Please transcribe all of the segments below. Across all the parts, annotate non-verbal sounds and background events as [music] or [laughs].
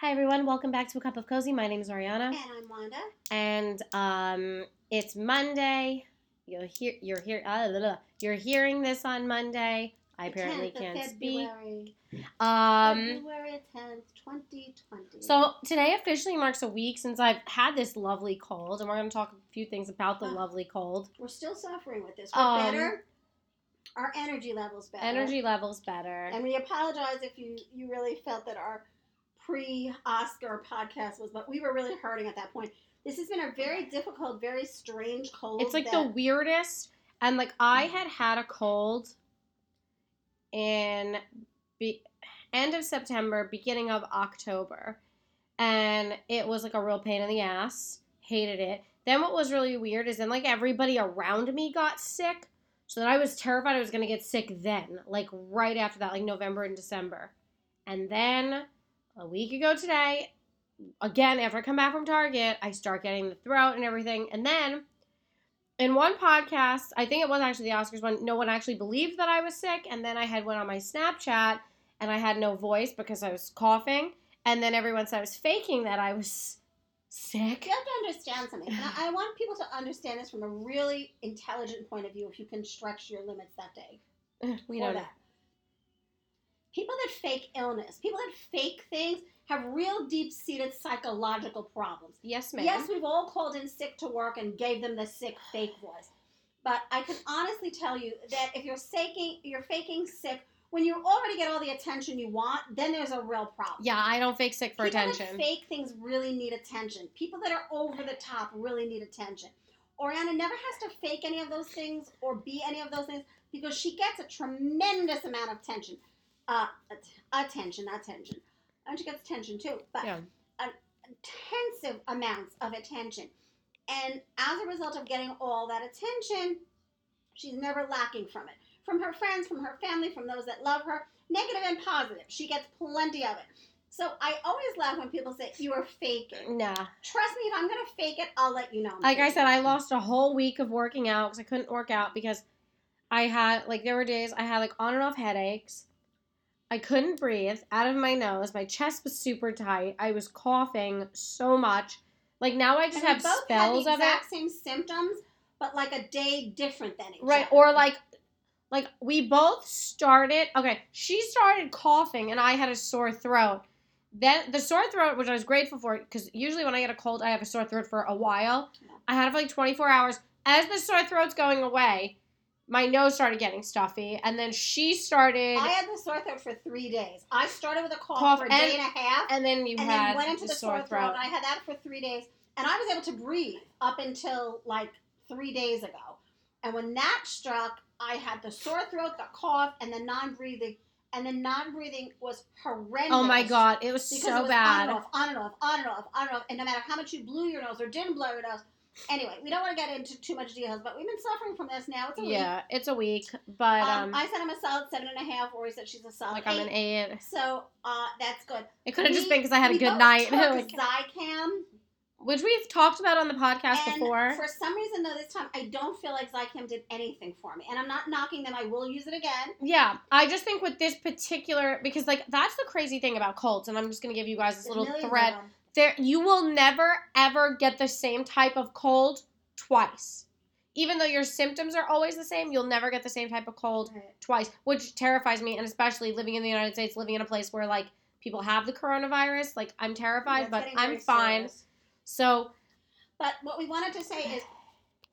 Hi everyone, welcome back to a cup of cozy. My name is Ariana, And I'm Wanda. and um, it's Monday. You'll hear you're here. Uh, blah, blah. you're hearing this on Monday. I The apparently 10th of can't speak. Um, February 10th, 2020. so today officially marks a week since I've had this lovely cold, and we're going to talk a few things about the Ah. lovely cold. we're still suffering with this. We're Um, better. Our energy levels better. Energy levels better. And we apologize if you you really felt that our pre-Oscar podcast was, but we were really hurting at that point. This has been a very difficult, very strange cold. It's like that, the weirdest. And like I mm. had had a cold in be- end of September, beginning of October, and it was like a real pain in the ass. Hated it. Then what was really weird is then like everybody around me got sick, so that I was terrified I was gonna get sick then, like right after that, like November and December, and then a week ago today, again after I come back from Target, I start getting the throat and everything, and then in one podcast, I think it was actually the Oscars one, no one actually believed that I was sick, and then I had one on my Snapchat and I had no voice because I was coughing, and then everyone said I was faking that I was sick. You have to understand something. And I, I want people to understand this from a really intelligent point of view if you can stretch your limits that day. [sighs] We know. that. People that fake illness, people that fake things, have real deep seated psychological problems. Yes, ma'am. Yes, we've all called in sick to work and gave them the sick fake voice. But I can honestly tell you that if you're faking, you're faking sick when you already get all the attention you want, then there's a real problem. yeah, I don't fake sick for People attention. that fake things really need attention. People that are over the top really need attention. Oriana never has to fake any of those things or be any of those things because she gets a tremendous amount of attention. Uh, att- attention, attention. And she gets attention too, but Yeah. intensive amounts of attention. And as a result of getting all that attention, she's never lacking from it. From her friends, from her family, from those that love her, negative and positive. She gets plenty of it. So I always laugh when people say, You are faking. Nah. Trust me, if I'm going to fake it, I'll let you know. I'm Like I said, it. I lost a whole week of working out because I couldn't work out because I had like there were days I had like on and off headaches. I couldn't breathe out of my nose. My chest was super tight. I was coughing so much. Like now I just And have both spells had of it. same symptoms, but like a day different than each Right. other. Or like like we both started okay, she started coughing and I had a sore throat. Then the sore throat, which I was grateful for, because usually when I get a cold, I have a sore throat for a while. I had it for like 24 hours. As the sore throat's going away, my nose started getting stuffy, and then she started, I had the sore throat for three days. I started with a cough, Cough for a and- day and a half. and then you and had then went into the the sore throat. and I had that for three days, and I was able to breathe up until like three days ago. And when that struck, I had the sore throat, the cough, and the non-breathing. And the non-breathing was horrendous. Oh my god, it was so it was bad. on and off, on and off, on and off, on and off. And no matter how much you blew your nose or didn't blow your nose. Anyway, we don't want to get into too much details, but we've been suffering from this now. It's a week. Yeah, it's a week, but Um, um, I said I'm a solid seven and a half. Or he said she's a solid like I'm an eight. So uh, that's good. It could have just been because I had a good both night, Took [laughs] Zicam, which we've talked about on the podcast and before. for some reason though, this time I don't feel like Zicam did anything for me, and I'm not knocking them. I will use it again. Yeah, I just think with this particular because like that's the crazy thing about colds, and I'm just gonna give you guys this There's little thread. There, you will never ever get the same type of cold twice. Even though your symptoms are always the same, you'll never get the same type of cold Right. twice, which terrifies me. And especially living in the United States, living in a place where like people have the coronavirus, like I'm terrified, That's but I'm fine. serious. So But what we wanted to say is,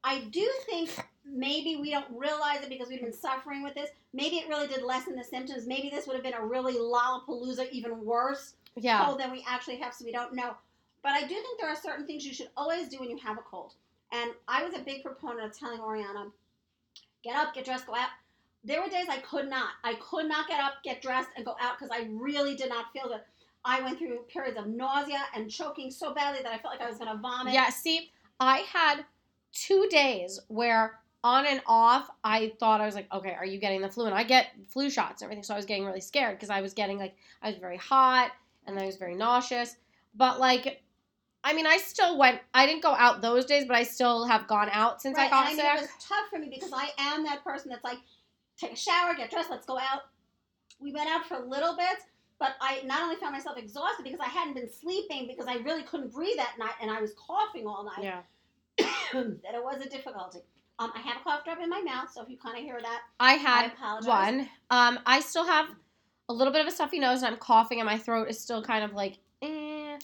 I do think maybe we don't realize it because we've been suffering with this. Maybe it really did lessen the symptoms. Maybe this would have been a really lollapalooza, even worse yeah, cold than we actually have, so we don't know. But I do think there are certain things you should always do when you have a cold. And I was a big proponent of telling Oriana, get up, get dressed, go out. There were days I could not. I could not get up, get dressed, and go out because I really did not feel good. I went through periods of nausea and choking so badly that I felt like I was going to vomit. yeah. See, I had two days where on and off, I thought I was like, okay, are you getting the flu? And I get flu shots and everything, so I was getting really scared because I was getting like I was very hot and I was very nauseous. But like, I mean, I still went. I didn't go out those days, but I still have gone out since I got and sick. I mean, it was tough for me because I am that person that's like, take a shower, get dressed, let's go out. We went out for a little bit, But I not only found myself exhausted because I hadn't been sleeping because I really couldn't breathe that night and I was coughing all night. Yeah. [coughs] that it was a difficulty. Um, I have a cough drop in my mouth, so if you kind of hear that, I I had apologize. one. Um, I still have a little bit of a stuffy nose, and I'm coughing, and my throat is still kind of like, eh.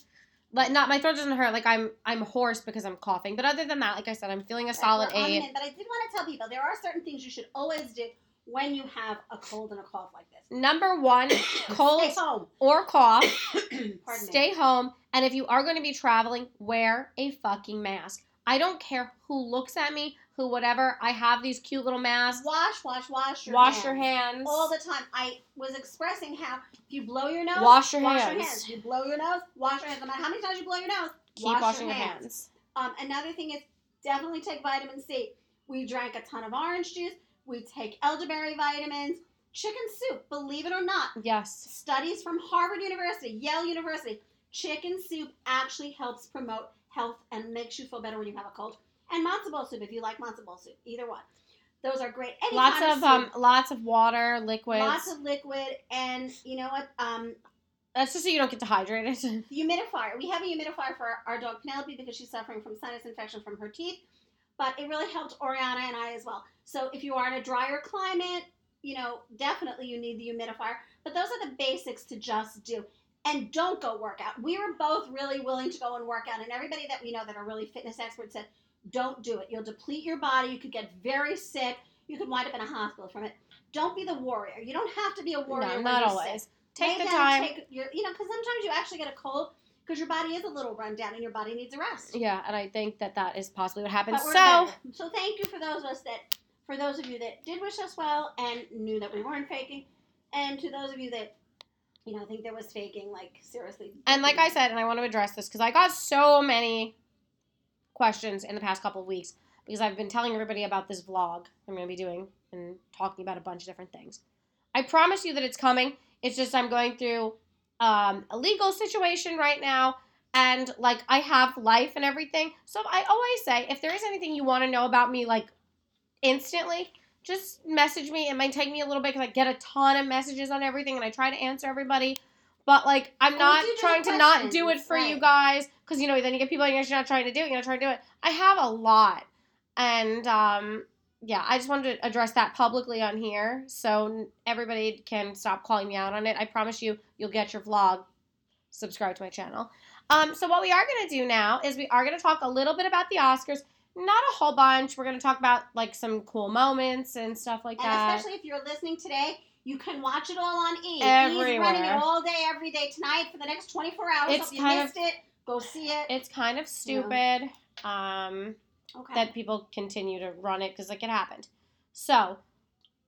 Like not my throat doesn't hurt. Like I'm I'm hoarse because I'm coughing. But other than that, like I said, I'm feeling a solid we're on the eight. But I did want to tell people there are certain things you should always do when you have a cold and a cough like this. Number one, [coughs] cold Stay home. or cough, [coughs] stay me. home, and if you are going to be traveling, wear a fucking mask. I don't care who looks at me, who whatever. I have these cute little masks. Wash, wash, wash your Wash hands. your hands. all the time. I was expressing how if you blow your nose, Wash your hands. hands. You blow your nose, wash your hands. No matter how many times you blow your nose, Keep wash washing your your hands. hands. Um, another thing is definitely take vitamin C. We drank a ton of orange juice. We take elderberry vitamins. Chicken soup, believe it or not, Yes. studies from Harvard University, Yale University, chicken soup actually helps promote health and makes you feel better when you have a cold. And matzo ball soup, if you like matzo ball soup, either one. Those are great. Any Lots kind of soup. um, lots of water, liquid. lots of liquid, and you know what? Um, That's just so you don't get dehydrated. [laughs] humidifier. We have a humidifier for our dog Penelope because she's suffering from sinus infection from her teeth. But it really helped Oriana and I as well. So if you are in a drier climate, you know, definitely you need the humidifier. But those are the basics to just do. And don't go work out. We were both really willing to go and work out, and everybody that we know that are really fitness experts said, don't do it. You'll deplete your body. You could get very sick. You could wind up in a hospital from it. Don't be the warrior. You don't have to be a warrior. no, not always. Sick. Take Lay the time. Take your, you know, because sometimes you actually get a cold because your body is a little run down and your body needs a rest. yeah, and I think that that is possibly what happened. So, better. so thank you for those of us that, for those of you that did wish us well and knew that we weren't faking, and to those of you that, you know, I think there was faking, like seriously. and like I said, and I want to address this because I got so many questions in the past couple of weeks because I've been telling everybody about this vlog I'm going to be doing and talking about a bunch of different things. I promise you that it's coming. It's just I'm going through um, a legal situation right now. And like I have life and everything. So I always say if there is anything you want to know about me, like instantly, just message me. It might take me a little bit because I get a ton of messages on everything and I try to answer everybody. But like I'm not trying to not do it for you guys because you know then you get people and you're not trying to do it. You're not trying to do it. I have a lot, and um, yeah, I just wanted to address that publicly on here so everybody can stop calling me out on it. I promise you, you'll get your vlog. Subscribe to my channel. Um, so what we are gonna do now is we are gonna talk a little bit about the Oscars. Not a whole bunch. We're gonna talk about like some cool moments and stuff like And that. especially if you're listening today, you can watch it all on E. E's Everywhere. running it all day, every day tonight for the next 24 hours. It's so if you missed it, go see it. It's kind of stupid. Um, Okay. that people continue to run it because like it happened. So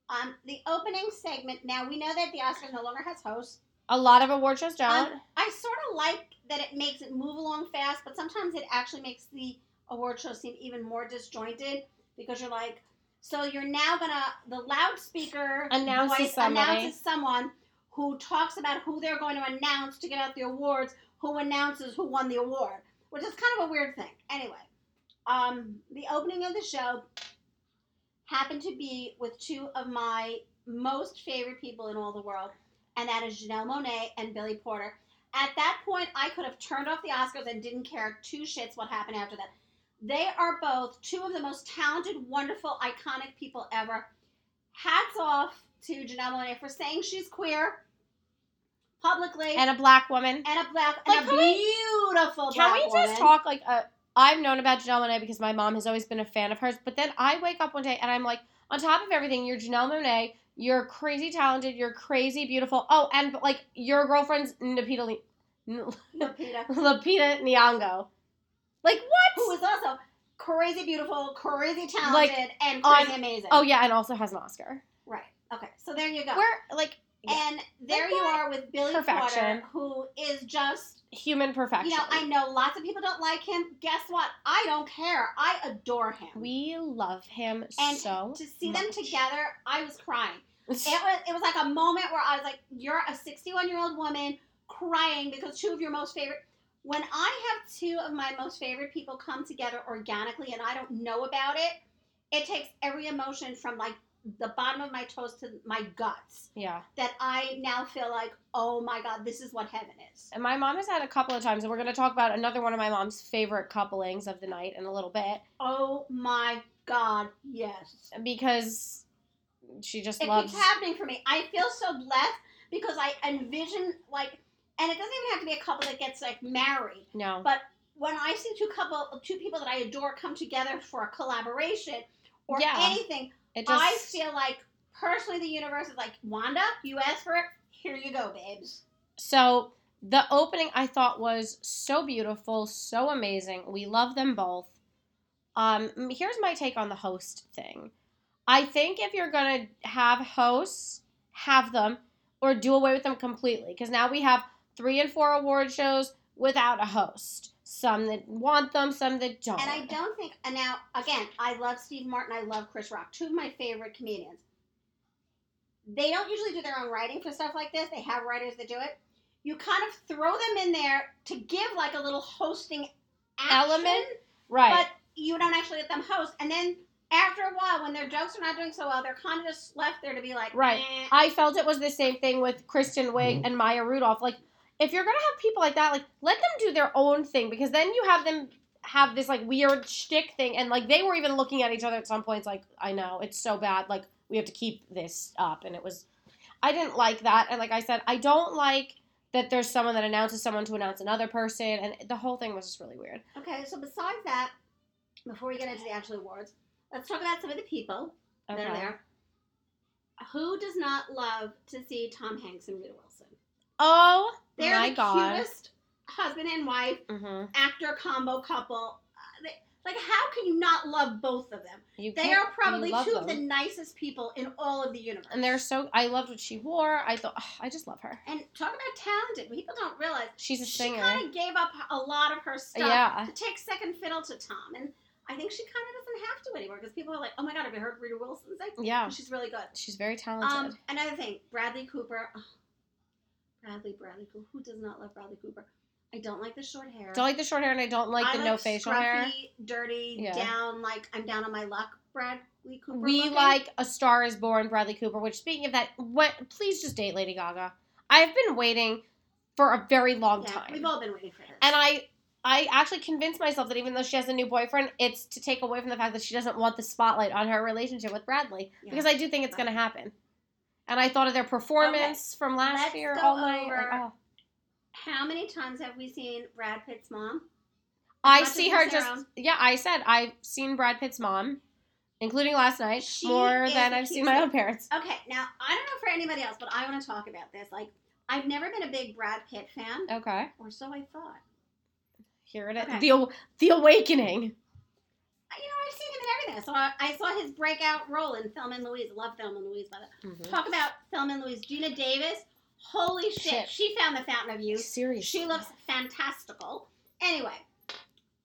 um, the opening segment. Now we know that the Oscars no longer has hosts. a lot of award shows don't. Um, I sort of like that it makes it move along fast, but sometimes it actually makes the award show seem even more disjointed because you're like, so you're now gonna the loudspeaker Announces voice somebody. announces someone who talks about who they're going to announce to get out the awards, who announces who won the award, which is kind of a weird thing. Anyway, um, the opening of the show happened to be with two of my most favorite people in all the world, and that is Janelle Monae and Billy Porter. At that point, I could have turned off the Oscars and didn't care two shits what happened after that. They are both two of the most talented, wonderful, iconic people ever. Hats off to Janelle Monae for saying she's queer publicly and a black woman. and a black Like, and a we- beautiful Can we just woman. talk like uh, I've known about Janelle Monae because my mom has always been a fan of hers, but then I wake up one day and I'm like, on top of everything, you're Janelle Monae. You're crazy talented. You're crazy beautiful. Oh, and like your girlfriend's Lupita, Li- N- [laughs] Lupita, Lupita Nyong'o. Like what? what? is also crazy beautiful, crazy talented, and on- crazy amazing. Oh yeah, and also has an Oscar. right. Okay, so there you go. We're like yeah, and there Like you are with Billy Perfection. Porter, who is just human perfection. you know I know lots of people don't like him. Guess what? I don't care. I adore him. we love him and so. to see them together, I was crying. [laughs] It was it was like a moment where I was like, "You're a 61 year old woman crying because two of your most favorite." When I have two of my most favorite people come together organically and I don't know about it, it takes every emotion from like the bottom of my toes to my guts Yeah. that I now feel like, oh my god, this is what heaven is. And my mom has had a couple of times, and we're going to talk about another one of my mom's favorite couplings of the night in a little bit Oh my god, yes. because she just It loves. keeps happening for me. I feel so blessed because I envision like, and it doesn't even have to be a couple that gets like married. no. But when I see two couple, two people that I adore come together for a collaboration or Yeah. anything, just. I feel like personally the universe is like, Wanda, you asked for it, here you go, babes. So the opening I thought was so beautiful, so amazing. We love them both. Um, here's my take on the host thing. I think if you're gonna have hosts, have them or do away with them completely. Because now we have three and four award shows without a host. Some that want them, some that don't. And I don't think, and now again, I love Steve Martin, I love Chris Rock, two of my favorite comedians. They don't usually do their own writing for stuff like this. They have writers that do it. You kind of throw them in there to give like a little hosting action, Element? right. but you don't actually let them host. And then after a while, when their jokes are not doing so well, they're kind of just left there to be like, Right. "Eh." I felt it was the same thing with Kristen Wiig and Maya Rudolph. Like, if you're gonna have people like that, like let them do their own thing because then you have them have this like weird shtick thing, and like they were even looking at each other at some points. Like, I know it's so bad. Like we have to keep this up, and it was. I didn't like that, and like I said, I don't like that there's someone that announces someone to announce another person, and the whole thing was just really weird. Okay, so besides that, before we get into the actual awards, let's talk about some of the people that are there. Who does not love to see Tom Hanks and Rita Wilson? Oh They're my the god. cutest husband and wife hmm actor combo couple. Uh, they, like, how can you not love both of them? You They are probably two of the nicest people in all of the universe. and they're so. I loved what she wore. I thought I just love her. and talk about talented. People don't realize She's a singer. she kind of gave up a lot of her stuff Yeah. to take second fiddle to Tom, and I think she kind of doesn't have to anymore because people are like, "Oh my god, have you heard Rita Wilson sing? Yeah. She's really good." She's very talented. Um, another thing, Bradley Cooper. Bradley, Bradley Cooper. Who does not love Bradley Cooper? I don't like the short hair. don't like the short hair, and I don't like I the no facial hair. scruffy, dirty, Yeah. down. Like I'm down on my luck. Bradley Cooper. We looking. like A Star Is Born, Bradley Cooper. Which, speaking of that, what? Please just date Lady Gaga. I've been waiting for a very long Yeah, time, we've all been waiting for this. and I. I actually convinced myself that even though she has a new boyfriend, it's to take away from the fact that she doesn't want the spotlight on her relationship with Bradley. Yeah. Because I do think it's Right. going to happen. And I thought of their performance from last Let's year all night. over- like, oh. How many times have we seen Brad Pitt's mom? I see her just yeah. I said I've seen Brad Pitt's mom, including last night, She more than I've seen my own parents. Okay, now I don't know for anybody else, but I want to talk about this. Like, I've never been a big Brad Pitt fan, Okay, or so I thought. here it is. Okay. The the awakening. You know, I've seen him in everything. So I, I saw his breakout role in Thelma and Louise. Love Thelma and Louise, by the way. Talk about Thelma and Louise. Geena Davis. Holy shit. Shit. She found the fountain of youth. Seriously, She looks fantastical. Anyway,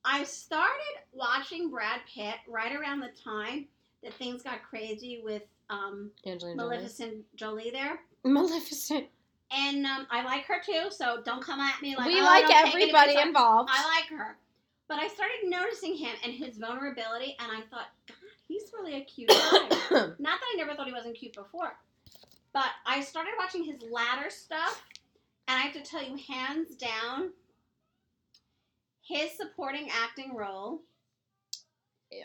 I started watching Brad Pitt right around the time that things got crazy with um, Angelina Jolie. Maleficent Jolie there. Maleficent. And um, I like her too, so don't come at me like we "Oh, like everybody involved. I like her. But I started noticing him and his vulnerability, and I thought, God, he's really a cute guy. [coughs] Not that I never thought he wasn't cute before, but I started watching his latter stuff, and I have to tell you, hands down, his supporting acting role,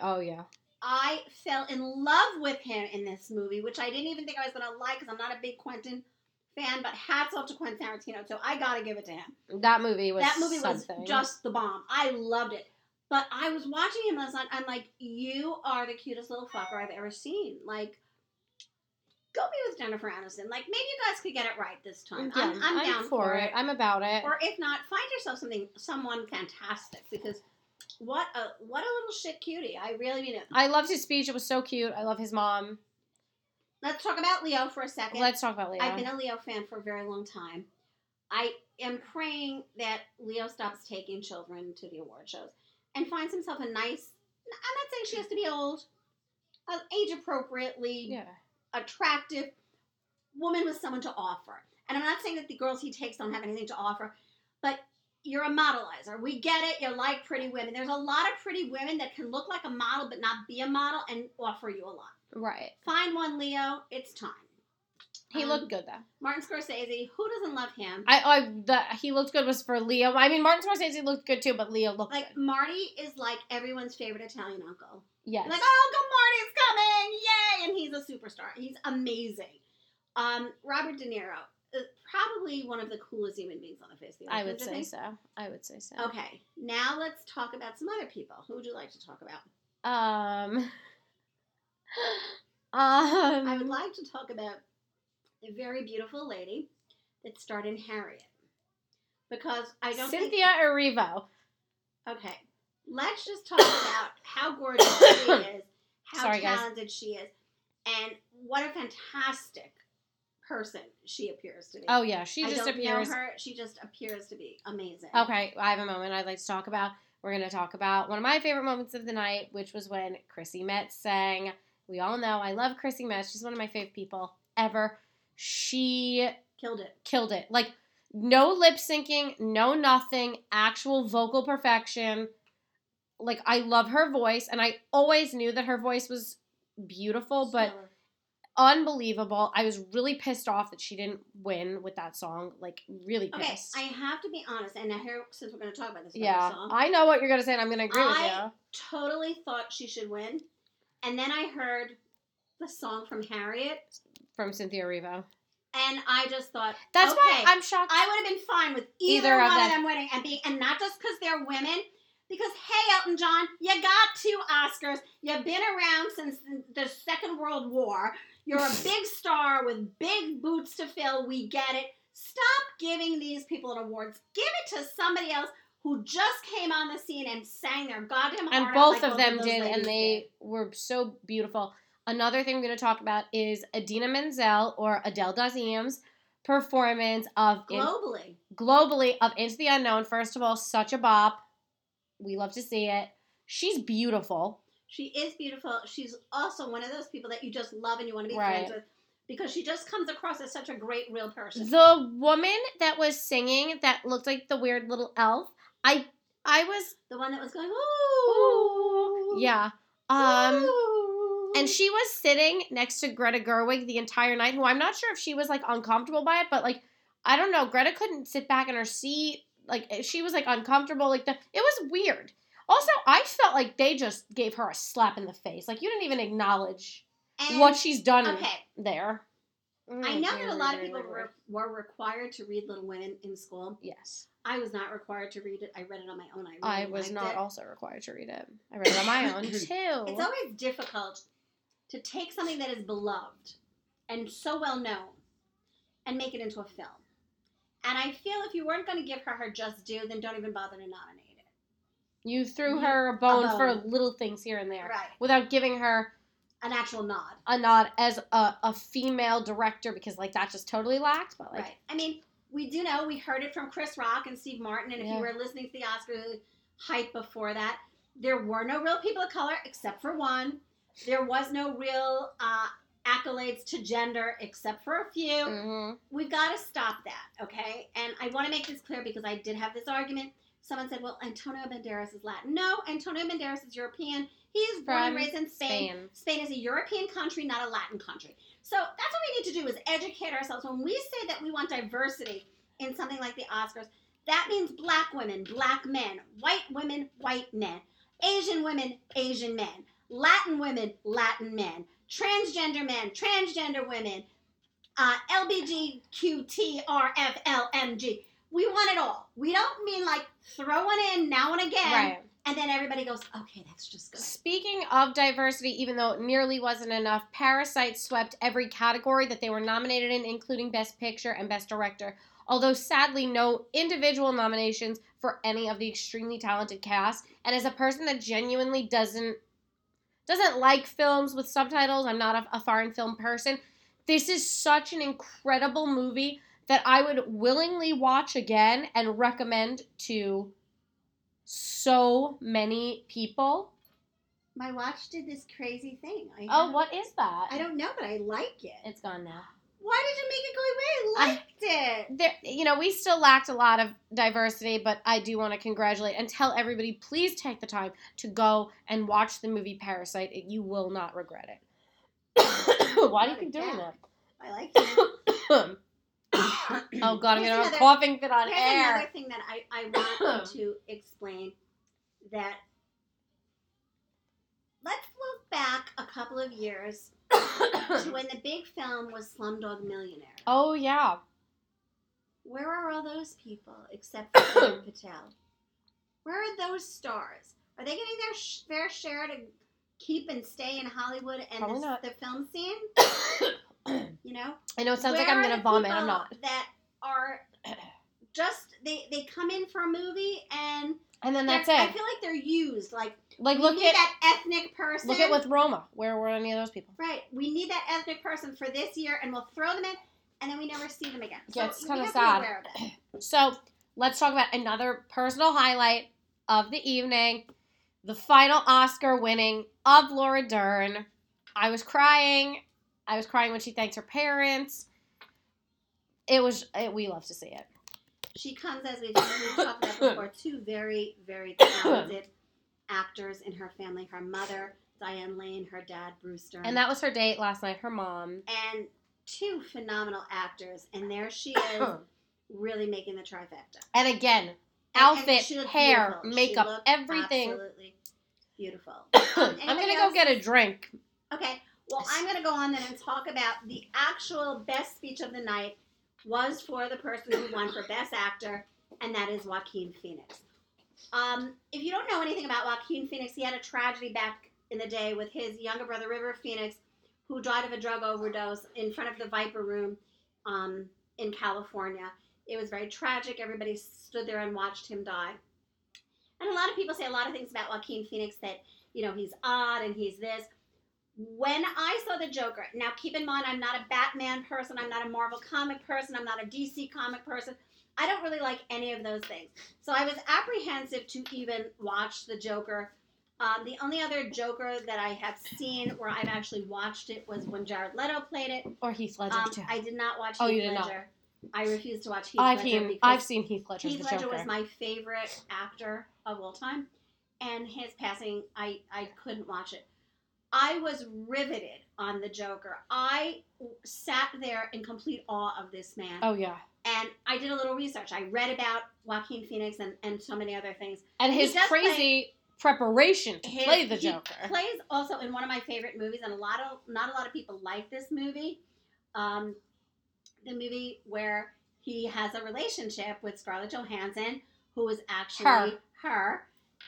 oh yeah. I fell in love with him in this movie, which I didn't even think I was going to like because I'm not a big Quentin fan, but hats off to Quentin Tarantino, so I got to give it to him. That movie was that movie something. was just the bomb. I loved it. But I was watching him last night. I'm like, you are the cutest little fucker I've ever seen. Like, go be with Jennifer Aniston. Like, maybe you guys could get it right this time. Yeah, I'm, I'm, down for it. I'm about it. Or if not, find yourself something, someone fantastic. Because what a what a little shit cutie. I really mean it. I loved his speech. It was so cute. I love his mom. Let's talk about Leo for a second. Let's talk about Leo. I've been a Leo fan for a very long time. I am praying that Leo stops taking children to the award shows and finds himself a nice. I'm not saying she has to be old, age appropriately yeah. attractive woman with someone to offer. And I'm not saying that the girls he takes don't have anything to offer, but you're a modelizer. We get it. You like pretty women. There's a lot of pretty women that can look like a model but not be a model and offer you a lot. Right. Find one, Leo. It's time. He Um, looked good though. Martin Scorsese. Who doesn't love him? I, I the he looked good was for Leo. I mean Martin Scorsese looked good too, but Leo looked like good. Marty is like everyone's favorite Italian uncle. Yes. Like, oh, Uncle Marty's coming! Yay! And he's a superstar. He's amazing. Um, Robert De Niro, probably one of the coolest human beings on the face of the earth. I would say so. I would say so. Okay, now let's talk about some other people. Who would you like to talk about? Um. [laughs] [laughs] Um. I would like to talk about a very beautiful lady that starred in Harriet. Because I don't think Cynthia Erivo. Okay. Let's just talk [coughs] about how gorgeous she is, [coughs] how Sorry, guys. talented she is, and what a fantastic person she appears to be. Oh yeah, she I just don't appears. know her. She just appears to be amazing. Okay, I have a moment I'd like to talk about. We're gonna talk about one of my favorite moments of the night, which was when Chrissy Metz sang. We all know I love Chrissy Metz. She's one of my favorite people ever. She Killed it. killed it. Like no lip syncing, no nothing, actual vocal perfection. Like I love her voice, and I always knew that her voice was beautiful, but Stellar. unbelievable. I was really pissed off that she didn't win with that song. Like really pissed. Okay. I have to be honest, and now here, since we're going to talk about this yeah, song, I know what you're gonna say, and I'm gonna agree with I- you. totally thought she should win, and then I heard the song from Harriet, From Cynthia Erivo. and I just thought, That's okay, why I'm shocked. I would have been fine with either, Either of one of them. them winning and being, and not just because they're women. Because hey, Elton John, you got two Oscars. You've been around since the Second World War. You're a big [laughs] star with big boots to fill. We get it. Stop giving these people an awards. Give it to somebody else who just came on the scene and sang their goddamn and out both like of them did, and they were so beautiful. Another thing I'm going to talk about is Idina Menzel or Adele Dazeem's performance of did. In- globally. globally of Into the Unknown. First of all, such a bop. We love to see it. She's beautiful. She is beautiful. She's also one of those people that you just love and you want to be Right. friends with because she just comes across as such a great real person. The woman that was singing that looked like the weird little elf. I I was The one that was going, ooh. yeah. Um ooh. and she was sitting next to Greta Gerwig the entire night, who I'm not sure if she was like uncomfortable by it, but like I don't know, Greta couldn't sit back in her seat. Like she was like uncomfortable. Like the it was weird. Also, I felt like they just gave her a slap in the face. Like you didn't even acknowledge And- what she's done Okay. there. I Mm, know that a lot of people were, were required to read Little Women in school. Yes. I was not required to read it. I read it on my own. I, really I was not it. also required to read it. I read it on my own [coughs] too. It's always difficult to take something that is beloved and so well known and make it into a film. And I feel if you weren't going to give her her just due, then don't even bother to nominate it. you threw You- her a bone, bone. for little things here and there Right. without giving her An actual nod. a nod as a, a female director because like that just totally lacked. But like right. I mean, we do know we heard it from Chris Rock and Steve Martin, and if Yeah. you were listening to the Oscar hype before that, there were no real people of color except for one. There was no real uh, accolades to gender except for a few. mhm. We've got to stop that, okay? And I want to make this clear because I did have this argument. Someone said, "Well, Antonio Banderas is Latin." No, Antonio Banderas is European. He's born and raised in Spain. Spain. Spain is a European country, not a Latin country. So that's what we need to do is educate ourselves. When we say that we want diversity in something like the Oscars, that means black women, black men, white women, white men, Asian women, Asian men, Latin women, Latin men, transgender men, transgender women, uh, LBGQTRFLMG. We want it all. We don't mean like throw one in now and again, Right. And then everybody goes, okay, that's just good. Speaking of diversity, even though it nearly wasn't enough, Parasite swept every category that they were nominated in, including Best Picture and Best Director. Although sadly, no individual nominations for any of the extremely talented cast. And as a person that genuinely doesn't doesn't like films with subtitles, I'm not a, a foreign film person. This is such an incredible movie that I would willingly watch again and recommend to so many people. My watch did this crazy thing. I Oh, what is that? I don't know, but I like it. It's gone now. Why did you make it go away? I liked it. There, you know, we still lacked a lot of diversity, but I do want to congratulate and tell everybody: please take the time to go and watch the movie Parasite. It- You will not regret it. [coughs] Why do you keep doing that? I like it. [coughs] [coughs] oh god, I'm gonna have a coughing fit on Here's air. another thing that I, I want [coughs] to explain that let's look back a couple of years to when the big film was Slumdog Millionaire. oh yeah. Where are all those people except for Dev [coughs] Patel? Where are those stars? Are they getting their sh- fair share to keep and stay in Hollywood and the, the film scene? [coughs] [clears throat] You know, I know it sounds like I'm gonna vomit. I'm not. That are [clears throat] just they they come in for a movie and And then that's it. I feel like they're used. Like Like look at that ethnic person. look at with Roma. Where were any of those people? right. We need that ethnic person for this year, and we'll throw them in, and then we never see them again. Yeah, so it's kinda sad. of. [clears throat] So let's talk about another personal highlight of the evening. The final Oscar winning of Laura Dern. I was crying. I was crying when she thanked her parents. It was it, we love to see it. She comes as we talked about before, two very very [coughs] talented actors in her family. Her mother, Diane Lane, her dad, Brewster, And that was her date last night, her mom. and two phenomenal actors. And there she [coughs] is, really making the trifecta. And again, And- and outfit, hair, beautiful. Makeup, everything. Absolutely beautiful. [coughs] Um, I'm gonna go get a drink. Okay, well, I'm going to go on then and talk about the actual best speech of the night was for the person who won for Best Actor, and that is Joaquin Phoenix. Um, if you don't know anything about Joaquin Phoenix, he had a tragedy back in the day with his younger brother, River Phoenix, who died of a drug overdose in front of the Viper Room um, in California. It was very tragic. Everybody stood there and watched him die. And a lot of people say a lot of things about Joaquin Phoenix that, you know, he's odd and he's this. When I saw the Joker, now keep in mind, I'm not a Batman person, I'm not a Marvel comic person, I'm not a DC comic person. I don't really like any of those things. So I was apprehensive to even watch the Joker. Um, the only other Joker that I have seen where I've actually watched it was when Jared Leto played it. Or Heath Ledger Um, too. I did not watch Oh, Heath you did not. I refuse to watch Heath I've Ledger seen because I've seen Heath Ledger Heath the Ledger Joker. was my favorite actor of all time, and his passing, I I couldn't watch it. I was riveted on the Joker. I sat there in complete awe of this man, oh yeah. and I did a little research. I read about Joaquin Phoenix and, and so many other things. And his crazy preparation to His- play the he Joker. plays also in one of my favorite movies, and a lot of not a lot of people like this movie. Um, the movie where he has a relationship with Scarlett Johansson, who is actually Her. her,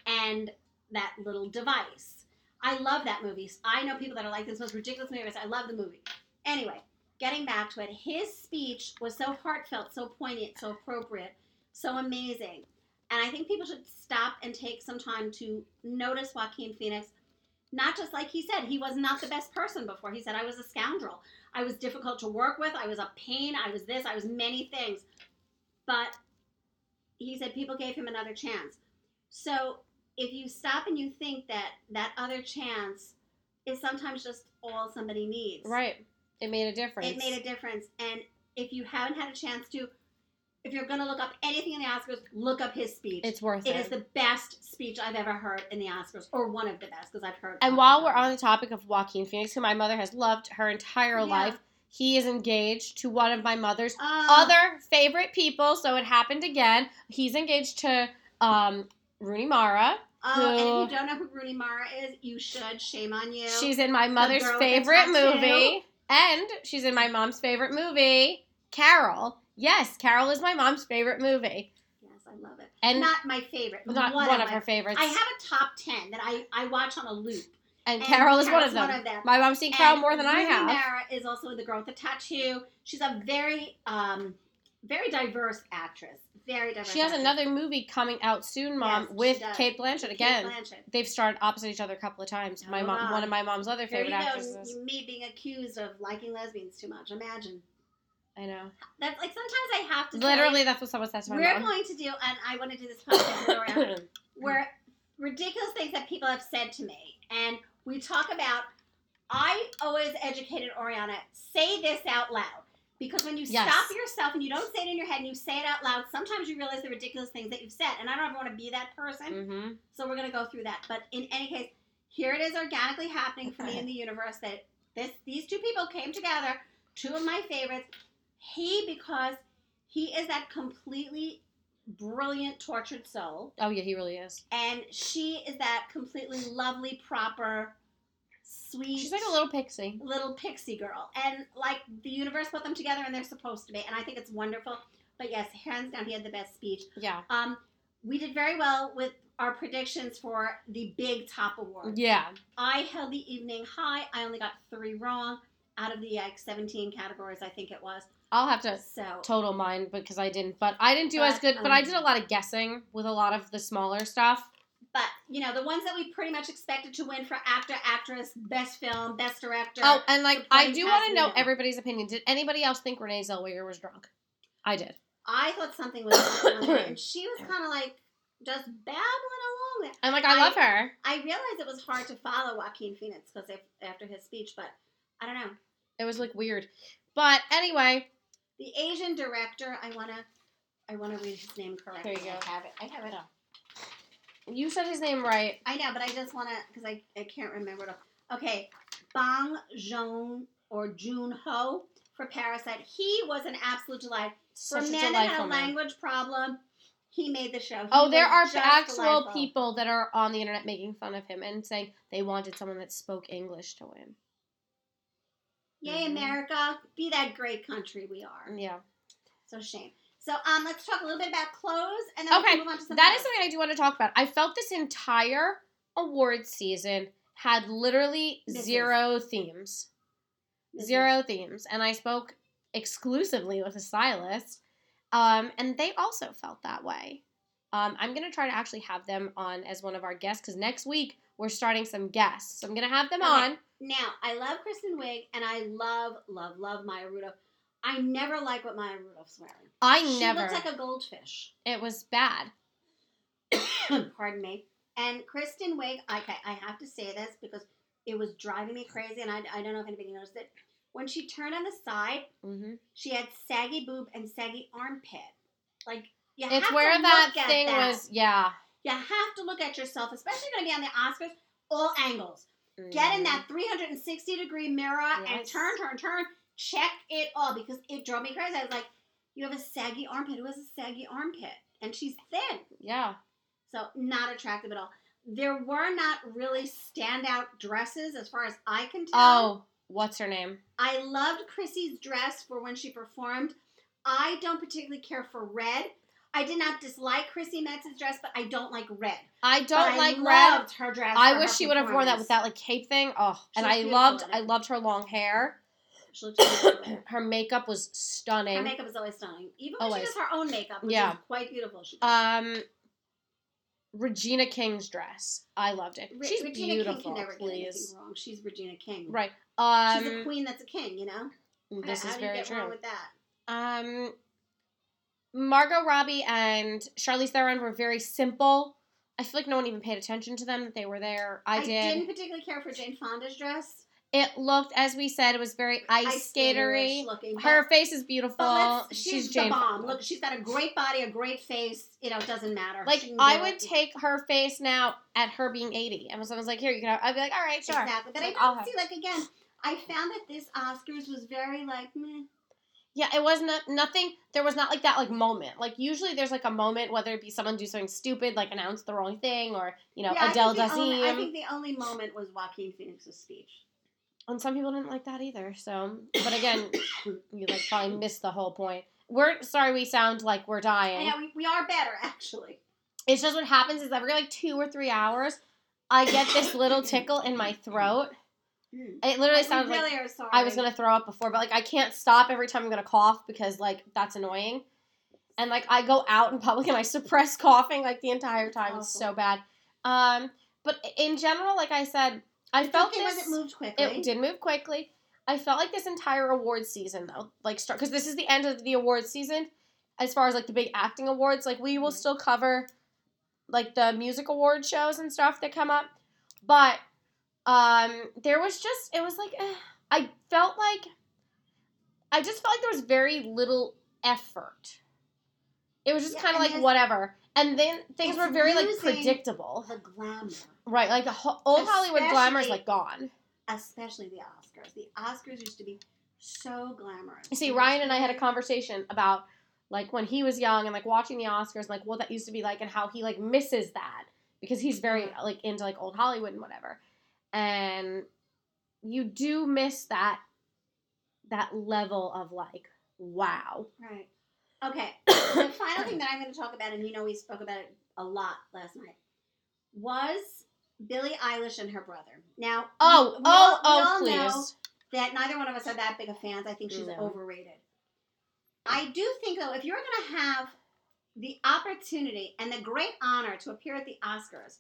and that little device. I love that movie. I know people that are like this most ridiculous movie. I love the movie. Anyway, getting back to it, his speech was so heartfelt, so poignant, so appropriate, so amazing. And I think people should stop and take some time to notice Joaquin Phoenix. Not just like he said, he was not the best person before. He said, I was a scoundrel. I was difficult to work with. I was a pain. I was this. I was many things. But he said people gave him another chance. So if you stop and you think that that other chance is sometimes just all somebody needs, Right. It made a difference. it made a difference. And if you haven't had a chance to, if you're going to look up anything in the Oscars, look up his speech. It's worth It it. is the best speech I've ever heard in the Oscars, or one of the best, because I've heard. and while we're on the topic of Joaquin Phoenix, who my mother has loved her entire Yeah. life, he is engaged to one of my mother's Ah, other favorite people. So it happened again. He's engaged to um, Rooney Mara. Oh, and if you don't know who Rooney Mara is, you should. Shame on you. She's in my mother's girl with the favorite movie, and she's in my mom's favorite movie, Carol. Yes, Carol is my mom's favorite movie, yes, I love it. and Not my favorite, but not one, one, of, her favorites. I have a top ten that I I watch on a loop. and and Carol is one of them. one of them. My mom's seen Carol And more than I Rooney have. Mara is also the girl with the tattoo. She's a very um very diverse actress. Very. She has another movie coming out soon, Mom, Yes, with. Cate Blanchett Cate again. Blanchett. They've starred opposite each other a couple of times. My Oh, mom, God. one of my mom's other favorite you go, actresses. me being accused of liking lesbians too much. Imagine. I know. That's like sometimes I have to. say, Literally, that's what someone said to my we're mom. going to do, and I want to do this podcast [coughs] where ridiculous things that people have said to me, and we talk about. I always educated Oriana. Say this out loud. Because when you Yes. stop yourself and you don't say it in your head and you say it out loud, sometimes you realize the ridiculous things that you've said. And I don't ever want to be that person. mm-hmm. So we're going to go through that. But in any case, here it is organically happening for me in the universe that This these two people came together. Two of my favorites. He because he is that completely brilliant tortured soul, Oh yeah, he really is. and she is that completely lovely, proper, sweet. She's like a little pixie. little pixie girl, and like the universe put them together, and they're supposed to be, and I think it's wonderful. But yes, hands down, he had the best speech. Yeah. Um, we did very well with our predictions for the big top award. Yeah. I held the evening high. I only got three wrong out of the like 17 categories, I think it was. I'll have to So total mine because I didn't, but I didn't do as But, good. But I um, did a lot of guessing with a lot of the smaller stuff. But you know, the ones that we pretty much expected to win for actor, actress, best film, best director. Oh, and like I do want to know everybody's opinion. Did anybody else think Renee Zellweger was drunk? I did. I thought something was there, and [coughs] she was kind of like just babbling along there. And like I, I- love her. I realized it was hard to follow Joaquin Phoenix because after his speech, but I don't know. It was like weird. But anyway, The Asian director, I wanna, I wanna read his name correctly. Here you go. I have it. I have it. You said his name right. I know, but I just wanna, because I, I can't remember it. all. Okay, Bang Joon or Jun Ho for Parasite. He was an absolute delight. Such a a man that had delightful a man. language problem, he made the show. He Oh, there are actual delightful. people that are on the internet making fun of him and saying they wanted someone that spoke English to win. Yay, Mhm. America! Be that great country we are. Yeah. So shame. So um, let's talk a little bit about clothes, and then we Okay, can move on to some. That is else. something I do want to talk about. I felt this entire award season had literally Misses. zero themes. Is- Zero themes. And I spoke exclusively with a stylist. Um, and they also felt that way. Um, I'm going to try to actually have them on as one of our guests because next week we're starting some guests. So I'm going to have them Okay. on. Now, I love Kristen Wiig, and I love, love, love Maya Rudolph. I never like what Maya Rudolph's wearing. I she never. She looks like a goldfish. it was bad. [coughs] Pardon me. And Kristen Wiig, okay, I have to say this because it was driving me crazy, and I, I don't know if anybody noticed it. When she turned on the side, hmm she had saggy boob and saggy armpit. Like you It's have where to that thing that. was. Yeah. You have to look at yourself, especially going to be on the Oscars. All angles. Get in that 360 degree mirror and turn, turn, turn. Check it all because it drove me crazy. I was like, you have a saggy armpit. Who has a saggy armpit? And she's thin. Yeah. So not attractive at all. There were not really standout dresses as far as I can tell. Oh, what's her name? I loved Chrissy's dress for when she performed. I don't particularly care for red. I did not dislike Chrissy Metz's dress, but I don't like red. I don't I like red. loved her dress. I wish her she would have worn that with that like cape thing. Oh, She and I loved I loved her long hair. She looked. [coughs] Her makeup was stunning. Her makeup is always stunning. Even when Always. she does her own makeup, which Yeah. is quite beautiful. She. Um, Regina King's dress, I loved it. She's Regina beautiful. King can never get please, anything wrong. She's Regina King. right? She's a Um, queen that's a king, you know? this how, is how very get wrong true. with that? Um, Margot Robbie and Charlize Theron were very simple. I feel like no one even paid attention to them that they were there. I, did. didn't particularly care for Jane Fonda's dress. It looked, as we said, it was very ice, skatery. looking. Her face is beautiful. She's, she's the bomb. Look, she's got a great body, a great face. You know, it doesn't matter. Like I would it. take her face now at her being eighty, and when someone's like, "Here, you can," have, I'd be like, "All right, sure." Exactly. But I Like, I'll don't see, like, again, I found that this Oscars was very, like, meh. Yeah, it was not nothing. There was not like that like moment. Like usually there's like a moment, whether it be someone do something stupid, like announce the wrong thing, or you know Yeah, I Adele only- I think the only moment was Joaquin Phoenix's speech. And some people didn't like that either. So, but again, [coughs] you like probably missed the whole point. We're sorry we sound like we're dying. Yeah, we, we are better, actually. It's just what happens is every like two or three hours, I get this little tickle in my throat. It literally sounds like really sorry. I was gonna throw up before, but like I can't stop every time I'm gonna cough because like that's annoying. And like I go out in public and I suppress [laughs] coughing like the entire time. It's so bad. Um, but in general, like I said, I It's felt okay this. it moved quickly. It did move quickly. I felt like this entire award season though, like start because this is the end of the award season, as far as like the big acting awards. Like we will Mhm. still cover, like the music award shows and stuff that come up, but um, there was just it was like eh, I felt like I just felt like there was very little effort. It was just Yeah, kind of like whatever, and then things were very like predictable. The glamour. Right, like the ho- old Hollywood glamour is like gone. especially the Oscars. The Oscars used to be so glamorous. You see, Ryan and I had a conversation about like when he was young and like watching the Oscars, and, like what that used to be like, and how he like misses that because he's very uh-huh. like into like old Hollywood and whatever. And you do miss that that level of like wow. Right. Okay. [coughs] the final thing that I'm going to talk about, and you know we spoke about it a lot last night, was Billie Eilish and her brother. Now, Oh, we oh, all- we oh, know please. that neither one of us are that big of fans. I think she's No. overrated. I do think though, if you're going to have the opportunity and the great honor to appear at the Oscars,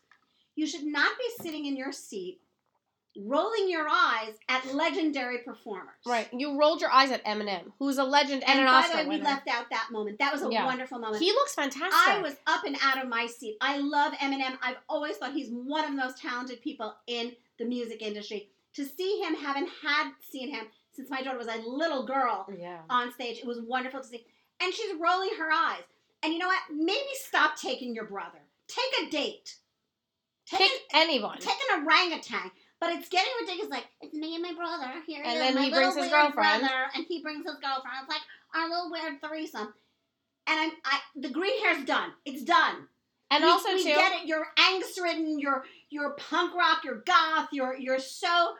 you should not be sitting in your seat rolling your eyes at legendary performers. Right. You rolled your eyes at Eminem, who's a legend and, And, an by Oscar the way, we left out that moment. That was a Yeah. wonderful moment. he looks fantastic. I was up and out of my seat. I love Eminem. I've always thought he's one of the most talented people in the music industry. To see him, haven't had seen him since my daughter was a little girl yeah. on stage, it was wonderful to see. And she's rolling her eyes. And you know what? Maybe stop taking your brother. Take a date. Take, Pick an, anyone. take an orangutan. But it's getting ridiculous. Like it's me and my brother. Here And then my he little brings his girlfriend. brother, and he brings his girlfriend. It's like our little weird threesome. And I'm I the green hair's done. It's done. and we, also we too, get it. You're angst ridden. You're you're punk rock. You're goth. You're you're so.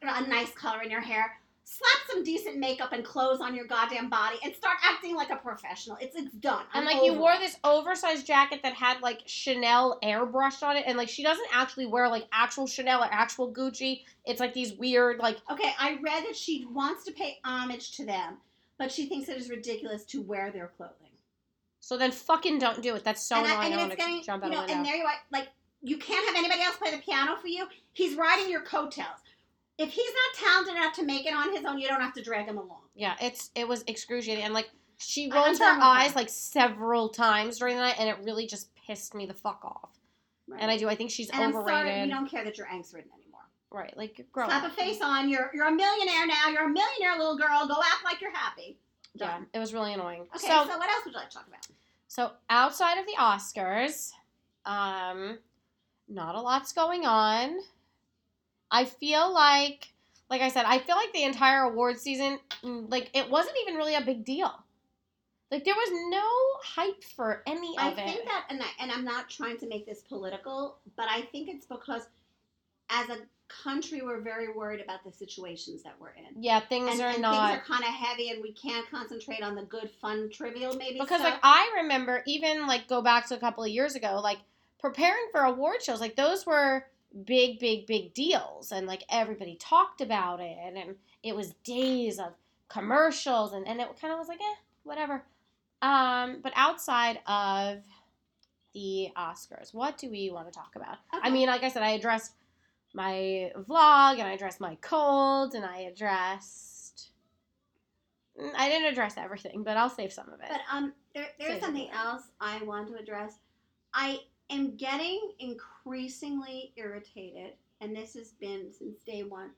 Put a, a nice color in your hair. Slap some decent makeup and clothes on your goddamn body, and start acting like a professional. It's it's done. And I'm like you wore it. this oversized jacket that had like Chanel airbrushed on it, and like she doesn't actually wear like actual Chanel or actual Gucci. It's like these weird like Okay, I read that she wants to pay homage to them, but she thinks it is ridiculous to wear their clothing. so then fucking don't do it. That's so and annoying. I I, mean, it's getting jump you know, and there you are. Like you can't have anybody else play the piano for you. He's riding your coattails. If he's not talented enough to make it on his own, you don't have to drag him along. yeah, it's it was excruciating, and like she rolled her eyes like several times during the night, and it really just pissed me the fuck off. And I do. I think she's and I'm overrated. sorry, we don't care that you're angst ridden anymore. right, like grow Slap up. a face on. You're you're a millionaire now. You're a millionaire little girl. Go act like you're happy. Yeah, it was really annoying. Okay, so so, what else would you like to talk about? So outside of the Oscars, um, not a lot's going on. I feel like, like I said, I feel like the entire award season, mm, like it wasn't even really a big deal. Like there was no hype for any I of it. think that, and, I, and I'm not trying to make this political, but I think it's because as a country, we're very worried about the situations that we're in. yeah, things And, are and not things are kind of heavy, and we can't concentrate on the good, fun, trivial maybe. because stuff. like I remember even like go back to a couple of years ago, like preparing for award shows, like those were big, big, big deals, and like everybody talked about it, and it was days of commercials, and and it kind of was like, eh, whatever. Um, but outside of the Oscars, what do we want to talk about? I mean, like I said, I addressed my vlog, and I addressed my cold, and I addressed. Mm, I didn't address everything, but I'll save some of it. But um, there, there's something something. else I want to address. I am getting increasingly irritated, and this has been since day one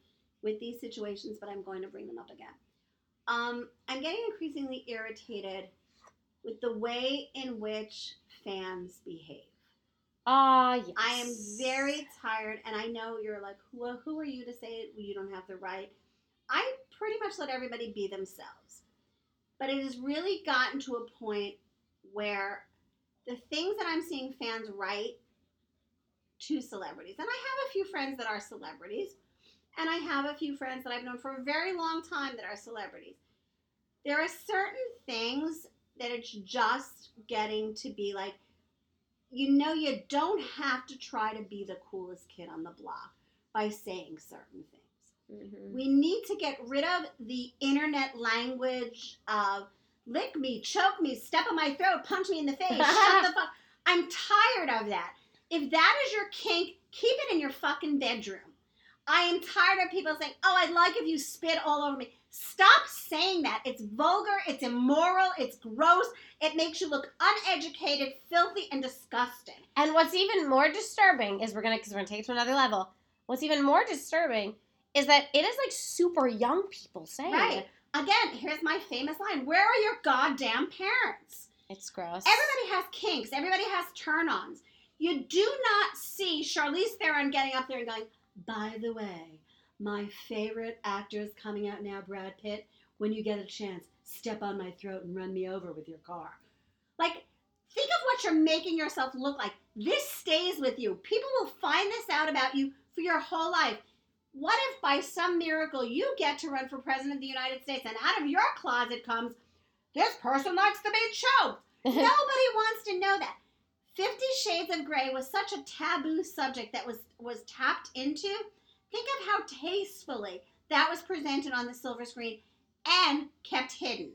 with these situations, but I'm going to bring them up again. Um, I'm getting increasingly irritated with the way in which fans behave. Ah, yes. I am very tired, and I know you're like, well, who are you to say it? You don't have the right. I pretty much let everybody be themselves. But it has really gotten to a point where the things that I'm seeing fans write to celebrities, and I have a few friends that are celebrities, and I have a few friends that I've known for a very long time that are celebrities. There are certain things that it's just getting to be like, you know, you don't have to try to be the coolest kid on the block by saying certain things. Mhm. We need to get rid of the internet language of lick me, choke me, step on my throat, punch me in the [laughs] face, shut the fuck. I'm tired of that. If that is your kink, keep it in your fucking bedroom. I am tired of people saying, "Oh, I'd like if you spit all over me." Stop saying that. It's vulgar, it's immoral, it's gross. It makes you look uneducated, filthy, and disgusting. And what's even more disturbing is we're gonna because we're gonna take it to another level. What's even more disturbing is that it is like super young people saying Right. it. Again, here's my famous line. Where are your goddamn parents? It's gross. Everybody has kinks. Everybody has turn-ons. You do not see Charlize Theron getting up there and going, By the way, my favorite actor is coming out now, Brad Pitt. When you get a chance, step on my throat and run me over with your car. Like, think of what you're making yourself look like. This stays with you. People will find this out about you for your whole life. What if by some miracle you get to run for president of the United States and out of your closet comes, this person likes to be choked? [laughs] Nobody wants to know that. Fifty Shades of Grey was such a taboo subject that was was tapped into. Think of how tastefully that was presented on the silver screen and kept hidden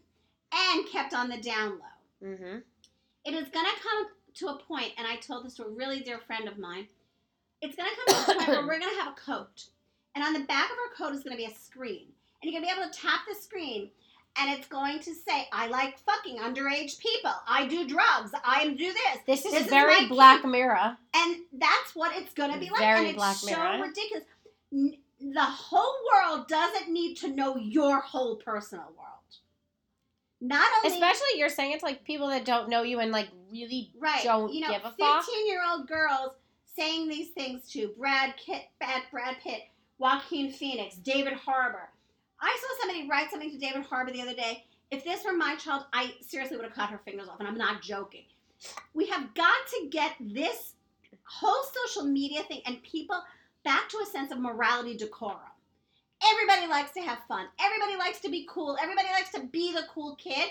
and kept on the down low. mm-hmm. It is going to come to a point, and I told this to a really dear friend of mine. It's going to come to a point where [coughs] we're going to have a coat, and on the back of our coat is going to be a screen, and you're going to be able to tap the screen, and it's going to say, "I like fucking underage people. I do drugs. I do this." This is This is very my Black Mirror. And that's what it's going to be like. Very and it's Black so Mirror. ridiculous. The whole world doesn't need to know your whole personal world. Not only Especially you're saying it's like people that don't know you and like really right, don't you know, give a fuck. fifteen-year-old girls saying these things to Brad Pitt, Brad, Brad Pitt, Joaquin Phoenix, David Harbour. I saw somebody write something to David Harbour the other day. If this were my child, I seriously would have cut her fingers off, and I'm not joking. We have got to get this whole social media thing and people back to a sense of morality decorum. Everybody likes to have fun. Everybody likes to be cool. Everybody likes to be the cool kid.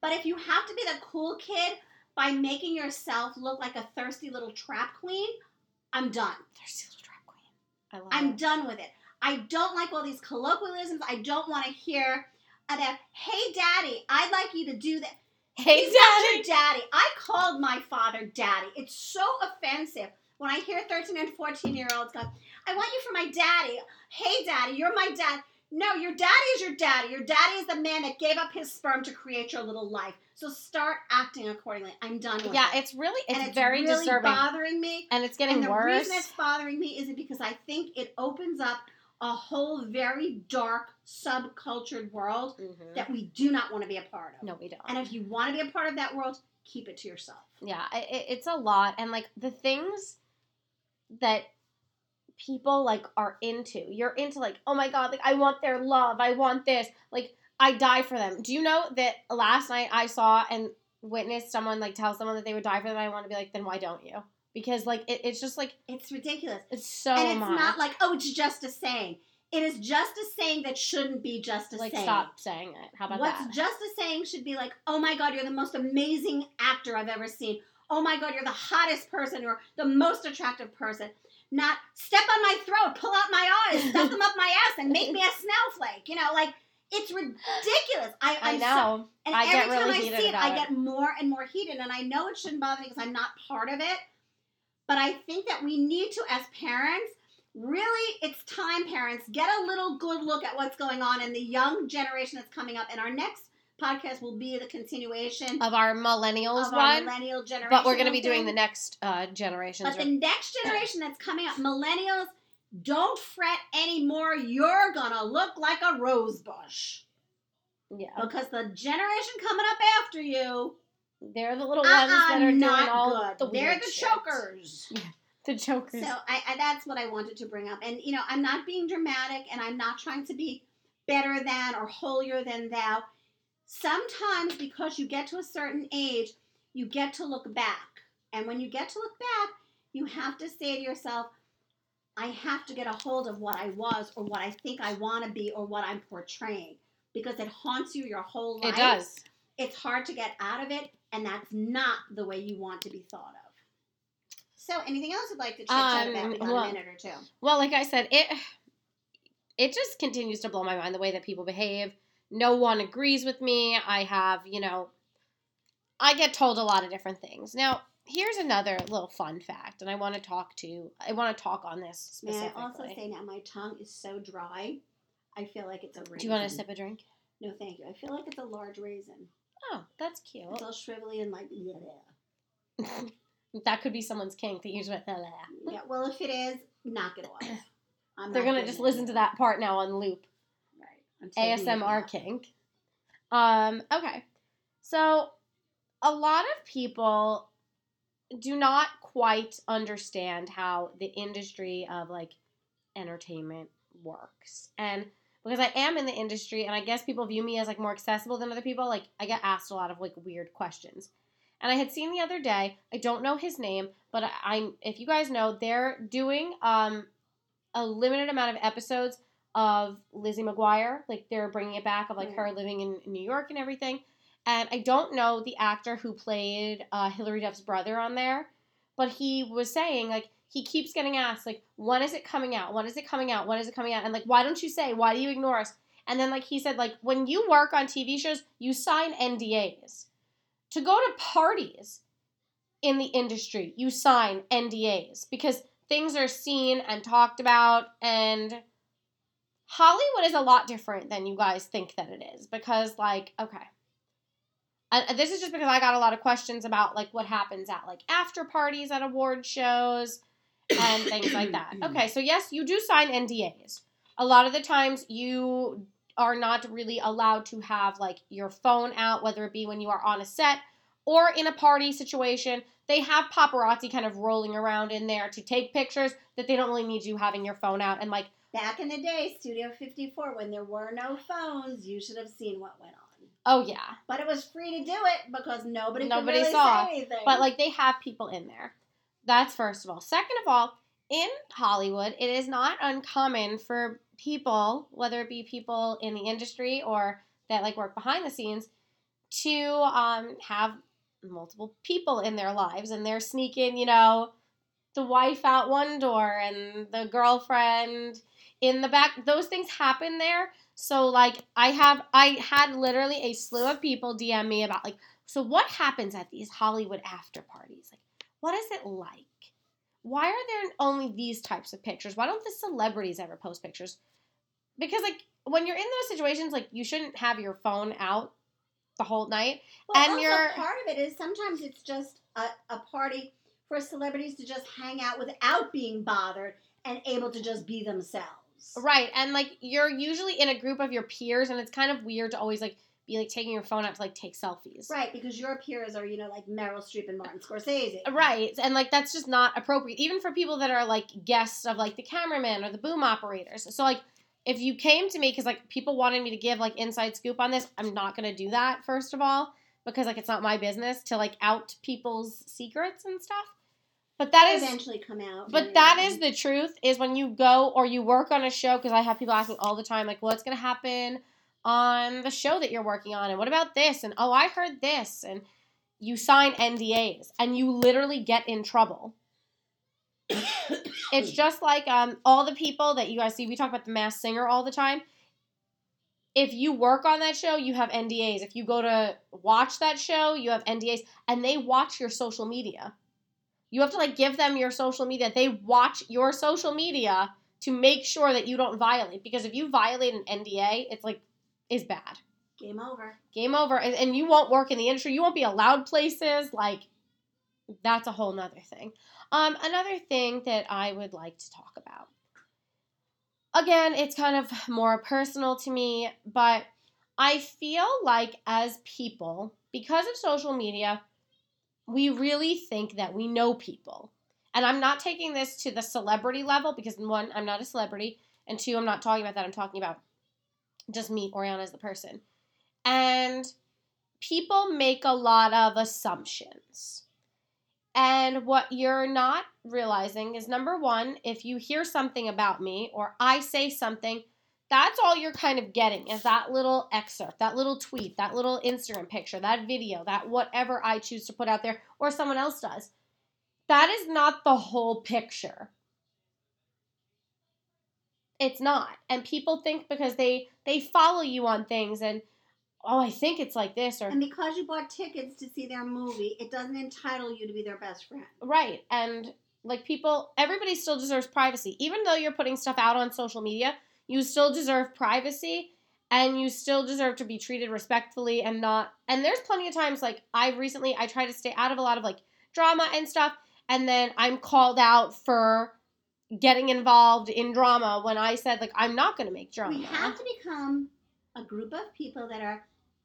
But if you have to be the cool kid by making yourself look like a thirsty little trap queen, I'm done. Thirsty little trap queen. I love I'm it. done with it. I don't like all these colloquialisms. I don't want to hear about, hey, daddy, I'd like you to do that. Hey, He's daddy. daddy. I called my father daddy. It's so offensive when I hear 13 and 14 year olds go, I want you for my daddy. Hey, daddy, you're my dad. No, your daddy is your daddy. Your daddy is the man that gave up his sperm to create your little life. So start acting accordingly. I'm done with Yeah, it. it's really it's, and it's very really disturbing, bothering me. and it's getting and the worse. reason it's bothering me is because I think it opens up a whole very dark subcultured world Mhm. that we do not want to be a part of. No, we don't. And if you want to be a part of that world, keep it to yourself. Yeah, it, it's a lot, and like the things that people like are into. You're into like, oh my god, like I want their love. I want this. Like I die for them. Do you know that last night I saw and witnessed someone like tell someone that they would die for them? I want to be like, then why don't you? Because like it, it's just like It's ridiculous. it's so and it's much. not like, oh, it's just a saying. It is just a saying that shouldn't be just a like saying. stop saying it. How about that? What's that? just a saying should be like, oh my God, you're the most amazing actor I've ever seen. Oh my God, you're the hottest person or the most attractive person. Not step on my throat, pull out my eyes, stuff them up my ass, and make me a snowflake. You know, like it's ridiculous. I, I I'm so- know. and I every get time really I see it, I get more and more heated. And I know it shouldn't bother me because I'm not part of it. But I think that we need to, as parents, really, it's time, parents, get a little good look at what's going on in the young generation that's coming up. And our next podcast will be the continuation of our millennials of our one, millennial generation. but we're going to be doing the next uh, generations. But the next generation that's coming up, millennials, don't fret anymore. You're gonna look like a rose bush yeah, because the generation coming up after you they're the little ones that uh-uh, are doing not all good. the They're the shit. chokers. [laughs] The jokers. So I, I that's what I wanted to bring up. And you know, I'm not being dramatic, and I'm not trying to be better than or holier than thou. Sometimes because you get to a certain age, you get to look back, and when you get to look back, you have to say to yourself, I have to get a hold of what I was or what I think I want to be or what I'm portraying because it haunts you your whole life. it does. It's hard to get out of it, and that's not the way you want to be thought of. So, anything else you'd like to chit chat Um, about? Well- a minute or two. Well, like I said, it it just continues to blow my mind the way that people behave. No one agrees with me. I have, you know, I get told a lot of different things. Now, here's another little fun fact, and I want to talk to I want to talk on this May I also say now, my tongue is so dry. I feel like it's a raisin. Do you want to sip a drink? No, thank you. I feel like it's a large raisin. Oh, that's cute. It's all shrivelly and like, yeah. [laughs] that could be someone's kink that you're just yeah. Well, if it is, knock it off. [laughs] They're gonna just it. listen to that part now on loop. Right. I'm taking it ASMR kink. Um, okay. So a lot of people do not quite understand how the industry of like entertainment works. And because I am in the industry and I guess people view me as like more accessible than other people, like I get asked a lot of like weird questions. And I had seen the other day, I don't know his name, but I, I'm if you guys know, they're doing um a limited amount of episodes of Lizzie McGuire. Like they're bringing it back of like her living in New York and everything. And I don't know the actor who played uh, Hilary Duff's brother on there, but he was saying like he keeps getting asked like when is it coming out? When is it coming out? When is it coming out? And like why don't you say? Why do you ignore us? And then like he said like when you work on TV shows, you sign NDAs. To go to parties in the industry, you sign NDAs because things are seen and talked about and Hollywood is a lot different than you guys think that it is because like okay and this is just because I got a lot of questions about like what happens at like after parties at award shows and things like that. [coughs] Okay, so yes, you do sign NDAs. A lot of the times you are not really allowed to have like your phone out, whether it be when you are on a set or in a party situation. They have paparazzi kind of rolling around in there to take pictures that they don't really need you having your phone out and like Back in the day, Studio 54, when there were no phones, you should have seen what went on. oh yeah. But it was free to do it because nobody, Nobody could really saw. anything. But like they have people in there. That's first of all. Second of all, in Hollywood, it is not uncommon for people, whether it be people in the industry or that like work behind the scenes, to um, have multiple people in their lives and they're sneaking, you know, the wife out one door and the girlfriend in the back. Those things happen there. So like I have I had literally a slew of people DM me about like so what happens at these Hollywood after parties? Like what is it like? Why are there only these types of pictures? Why don't the celebrities ever post pictures? Because like when you're in those situations like you shouldn't have your phone out the whole night. Well, and also you're- part of it is sometimes it's just a, a party for celebrities to just hang out without being bothered and able to just be themselves. Right. And like you're usually in a group of your peers and it's kind of weird to always like be like taking your phone out to like take selfies. Right, because your peers are, you know, like Meryl Streep and Martin Scorsese. Right. And like that's just not appropriate, even for people that are like guests of like the cameraman or the boom operators. So like if you came to me because like people wanted me to give like inside scoop on this, I'm not gonna do that first of all because like it's not my business to like out people's secrets and stuff. But that is eventually come out. But that is the truth is when you go or you work on a show because I have people asking all the time like what's going to happen on the show that you're working on and what about this and oh I heard this and you sign NDAs and you literally get in trouble. [coughs] it's just like um all the people that you guys see we talk about the Masked Singer all the time. If you work on that show, you have NDAs. If you go to watch that show, you have NDAs and they watch your social media. You have to like give them your social media. They watch your social media to make sure that you don't violate because if you violate an NDA, it's like is bad. game over. Game over and, and you won't work in the industry. You won't be allowed places like that's a whole nother thing. Um another thing that I would like to talk about. Again, it's kind of more personal to me, but I feel like as people, because of social media, we really think that we know people. And I'm not taking this to the celebrity level because one, I'm not a celebrity, and two, I'm not talking about that. I'm talking about just me, Oriana, as the person. And people make a lot of assumptions. And what you're not realizing is number one, if you hear something about me or I say something, that's all you're kind of getting is that little excerpt, that little tweet, that little Instagram picture, that video, that whatever I choose to put out there or someone else does. That is not the whole picture. It's not. And people think because they they follow you on things and oh, I think it's like this or And because you bought tickets to see their movie, it doesn't entitle you to be their best friend. Right. And like people, everybody still deserves privacy. Even though you're putting stuff out on social media, you still deserve privacy and you still deserve to be treated respectfully and not. And there's plenty of times like I've recently, I try to stay out of a lot of like drama and stuff. And then I'm called out for getting involved in drama when I said like I'm not going to make drama. We have to become a group of people that are,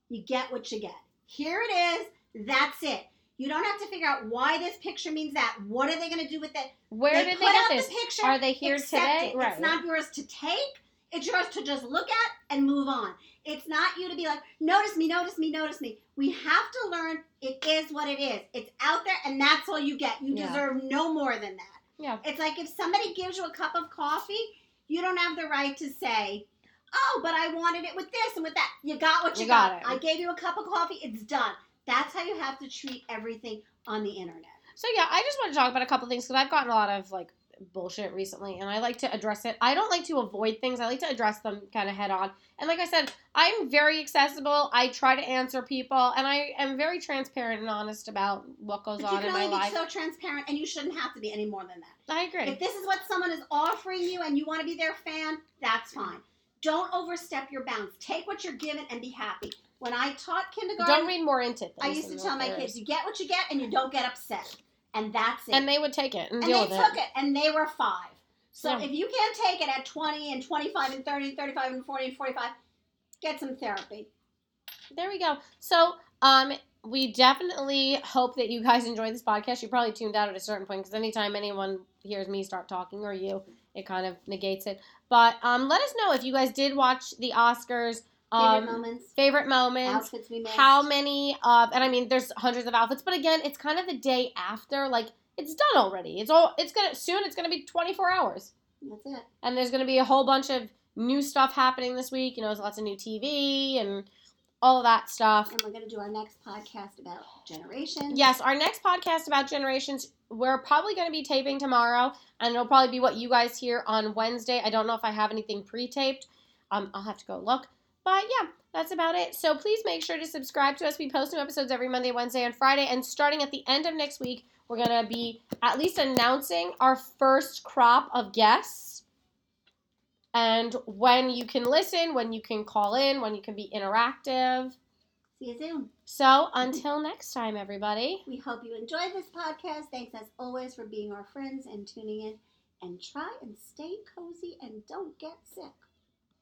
you get what you get. Here it is. That's it. You don't have to figure out why this picture means that. What are they going to do with it? Where they did put they get out this? the picture. Are they here today? It. Right. It's not yours to take. It's yours to just look at and move on. It's not you to be like, notice me, notice me, notice me. We have to learn it is what it is. It's out there and that's all you get. You Yeah. deserve no more than that. Yeah. It's like if somebody gives you a cup of coffee, you don't have the right to say, oh, but I wanted it with this and with that. You got what you, You got it. I gave you a cup of coffee, it's done. That's how you have to treat everything on the internet. So yeah, I just want to talk about a couple things because I've gotten a lot of like bullshit recently, and I like to address it. I don't like to avoid things. I like to address them kind of head on. And like I said, I'm very accessible. I try to answer people, and I am very transparent and honest about what goes But on in my only be life. so transparent and you shouldn't have to be any more than that. I agree. If this is what someone is offering you and you want to be their fan, that's fine. Don't overstep your bounds. Take what you're given and be happy. When I taught kindergarten, Don't read more into things. I used to tell my kids, you get what you get and you don't get upset. And that's it. and they would take it and, And they took it. it. and they were five. So Yeah. if you can't take it at 20 and 25 and 30 and 35 and 40 and 45, get some therapy. There we go. So, um, we definitely hope that you guys enjoy this podcast. You probably tuned out at a certain point because anytime anyone hears me start talking or you, it kind of negates it. But um, let us know if you guys did watch the Oscars. Favorite Um, moments, favorite moments. outfits we missed. How many of? And I mean, there's hundreds of outfits, but again, it's kind of the day after. Like it's done already. It's all. It's gonna soon. It's gonna be 24 hours, That's it. and there's gonna be a whole bunch of new stuff happening this week. You know, there's lots of new TV and all of that stuff. And we're going to do our next podcast about generations. Yes, our next podcast about generations, we're probably going to be taping tomorrow, and it'll probably be what you guys hear on Wednesday. I don't know if I have anything pre-taped. Um, I'll have to go look. But yeah, that's about it. So please make sure to subscribe to us. We post new episodes every Monday, Wednesday, and Friday. And starting at the end of next week, we're going to be at least announcing our first crop of guests. And when you can listen, when you can call in, when you can be interactive. See you soon. So until [laughs] next time, everybody. We hope you enjoyed this podcast. Thanks as always for being our friends and tuning in. And try and stay cozy and don't get sick.